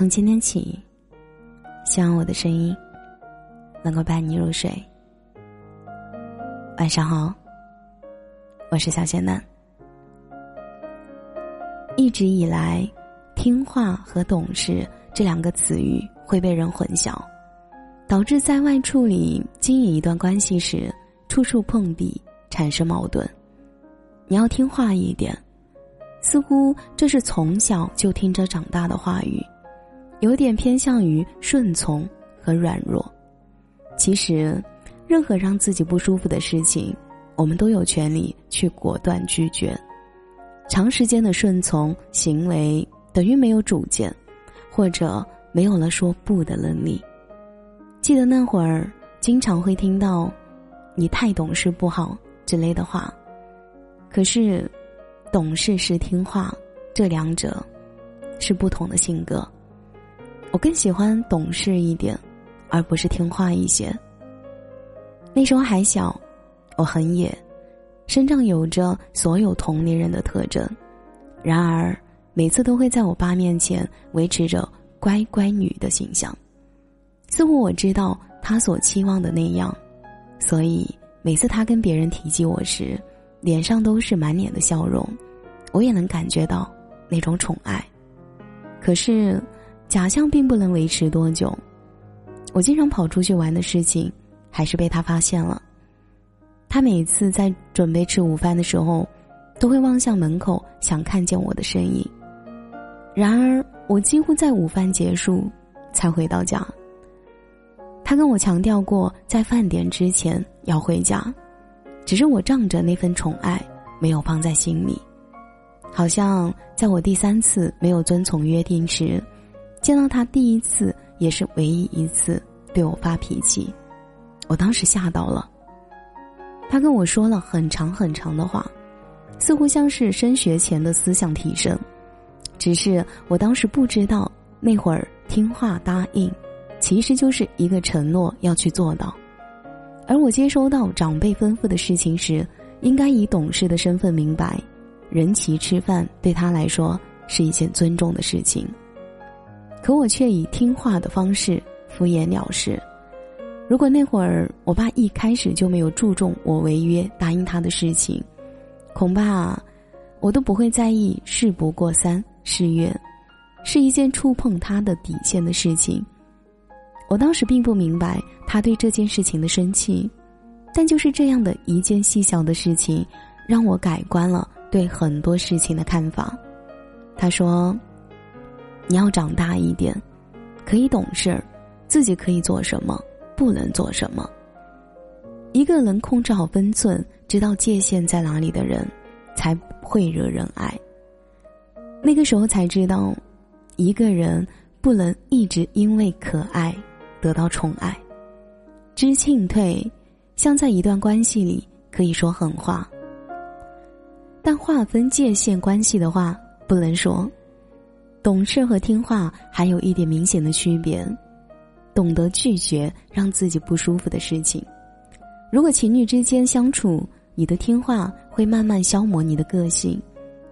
从今天起，希望我的声音能够伴你入睡。晚上好，我是小仙男。一直以来，听话和懂事这两个词语会被人混淆，导致在外处理经营一段关系时，处处碰壁，产生矛盾。你要听话一点，似乎这是从小就听着长大的话语。有点偏向于顺从和软弱，其实，任何让自己不舒服的事情，我们都有权利去果断拒绝。长时间的顺从行为等于没有主见，或者没有了说不的能力。记得那会儿，经常会听到“你太懂事不好”之类的话，可是，懂事是听话，这两者是不同的性格。我更喜欢懂事一点，而不是听话一些。那时候还小，我很野，身上有着所有同龄人的特征，然而每次都会在我爸面前维持着乖乖女的形象。似乎我知道他所期望的那样，所以每次他跟别人提及我时，脸上都是满脸的笑容，我也能感觉到那种宠爱。可是。假象并不能维持多久，我经常跑出去玩的事情，还是被他发现了。他每次在准备吃午饭的时候，都会望向门口，想看见我的身影。然而，我几乎在午饭结束才回到家。他跟我强调过，在饭点之前要回家，只是我仗着那份宠爱，没有放在心里。好像在我第三次没有遵从约定时。见到他第一次，也是唯一一次对我发脾气，我当时吓到了。他跟我说了很长很长的话，似乎像是升学前的思想提升。只是我当时不知道，那会儿听话答应，其实就是一个承诺要去做到。而我接收到长辈吩咐的事情时，应该以懂事的身份明白，人齐吃饭对他来说是一件尊重的事情。可我却以听话的方式敷衍了事。如果那会儿我爸一开始就没有注重我违约答应他的事情，恐怕我都不会在意事不过三是愿，是一件触碰他的底线的事情。我当时并不明白他对这件事情的生气，但就是这样的一件细小的事情，让我改观了对很多事情的看法。他说。你要长大一点，可以懂事，自己可以做什么，不能做什么。一个能控制好分寸、知道界限在哪里的人，才会惹人爱。那个时候才知道，一个人不能一直因为可爱得到宠爱。知进退，像在一段关系里可以说狠话，但划分界限关系的话不能说。懂事和听话还有一点明显的区别，懂得拒绝让自己不舒服的事情。如果情侣之间相处，你的听话会慢慢消磨你的个性，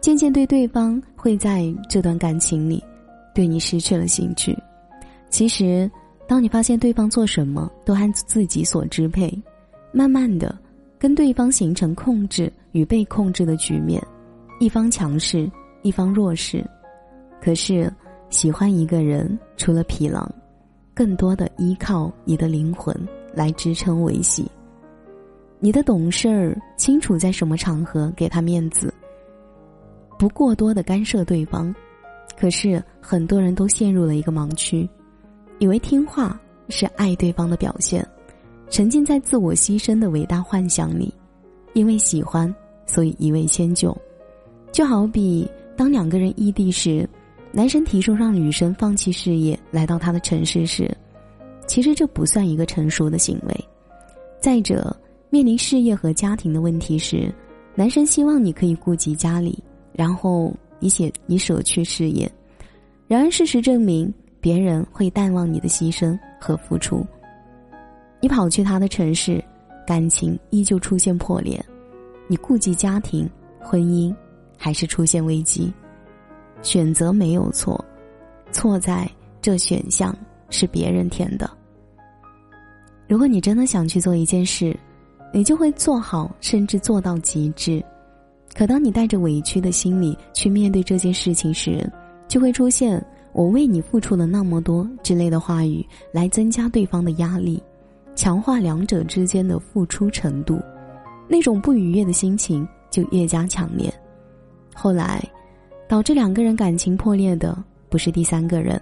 渐渐对对方会在这段感情里对你失去了兴趣。其实，当你发现对方做什么都按自己所支配，慢慢的跟对方形成控制与被控制的局面，一方强势，一方弱势。可是，喜欢一个人，除了皮囊，更多的依靠你的灵魂来支撑维系。你的懂事儿，清楚在什么场合给他面子，不过多的干涉对方。可是很多人都陷入了一个盲区，以为听话是爱对方的表现，沉浸在自我牺牲的伟大幻想里，因为喜欢，所以一味迁就。就好比当两个人异地时。男生提出让女生放弃事业来到他的城市时，其实这不算一个成熟的行为。再者，面临事业和家庭的问题时，男生希望你可以顾及家里，然后你写你舍去事业。然而事实证明，别人会淡忘你的牺牲和付出。你跑去他的城市，感情依旧出现破裂，你顾及家庭、婚姻，还是出现危机。选择没有错，错在这选项是别人填的。如果你真的想去做一件事，你就会做好，甚至做到极致。可当你带着委屈的心理去面对这件事情时，就会出现“我为你付出了那么多”之类的话语，来增加对方的压力，强化两者之间的付出程度，那种不愉悦的心情就越加强烈。后来，导致两个人感情破裂的不是第三个人，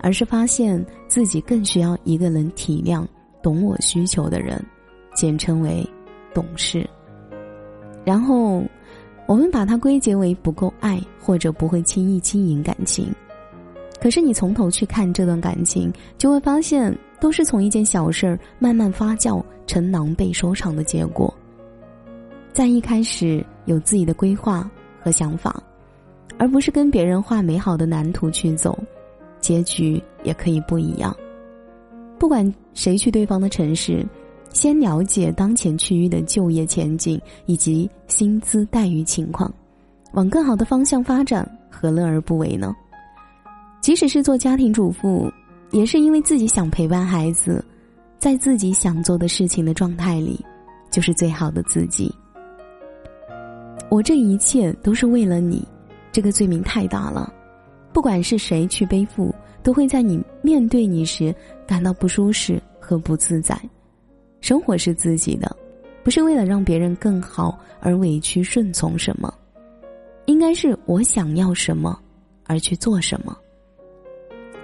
而是发现自己更需要一个能体谅、懂我需求的人。简称为懂事，然后我们把它归结为不够爱或者不会轻易经营感情。可是你从头去看这段感情，就会发现都是从一件小事儿慢慢发酵成狼狈收场的结果。在一开始有自己的规划和想法，而不是跟别人画美好的蓝图去走，结局也可以不一样。不管谁去对方的城市。先了解当前区域的就业前景以及薪资待遇情况，往更好的方向发展，何乐而不为呢？即使是做家庭主妇，也是因为自己想陪伴孩子，在自己想做的事情的状态里，就是最好的自己。我这一切都是为了你，这个罪名太大了，不管是谁去背负，都会在你面对你时感到不舒适和不自在。生活是自己的，不是为了让别人更好而委屈顺从什么，应该是我想要什么而去做什么。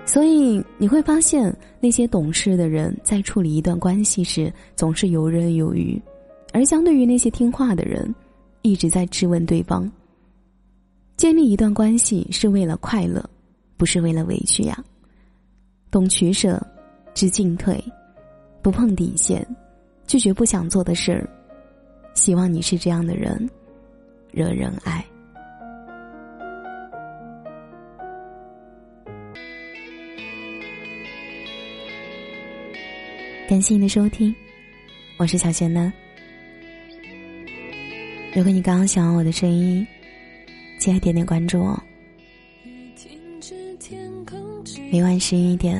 所以你会发现，那些懂事的人在处理一段关系时总是游刃有余，而相对于那些听话的人，一直在质问对方。建立一段关系是为了快乐，不是为了委屈呀。懂取舍，知进退，不碰底线。拒绝不想做的事儿，希望你是这样的人，惹人爱。感谢你的收听，我是小贤呢。如果你刚刚喜欢我的声音，记得点点关注哦。每晚十一点，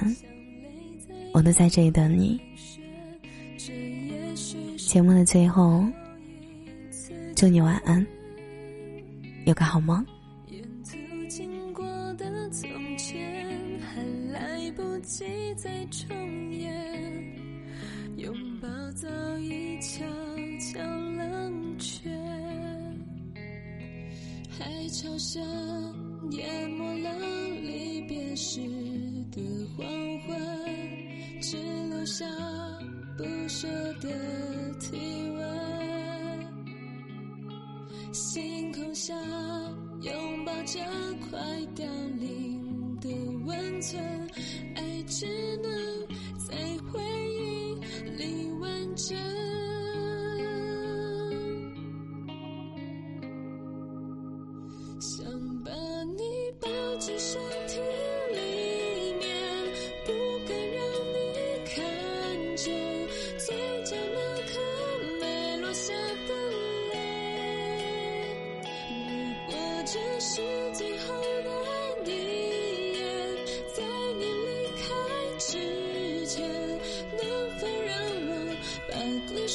我都在这里等你。节目的最后，祝你晚安，有个好梦。沿途经过的从前，还来不及再重演，拥抱早已悄悄冷却，海潮声淹没了离别时的黄昏，只留下。不舍的体温，星空下拥抱着快凋零的温存，爱只能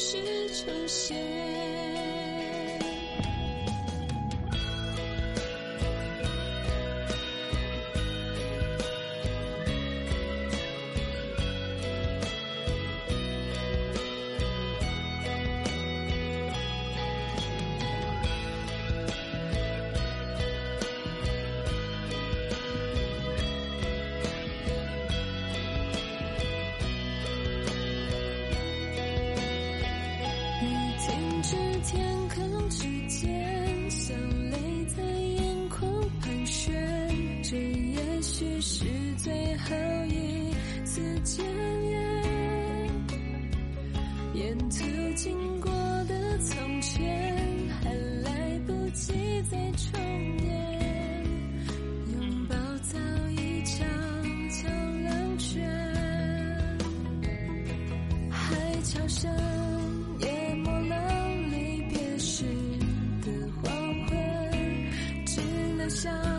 是呈现。沿途经过的从前，还来不及再重演。拥抱早已悄悄冷却，海潮声淹没了离别时的黄昏，只留下。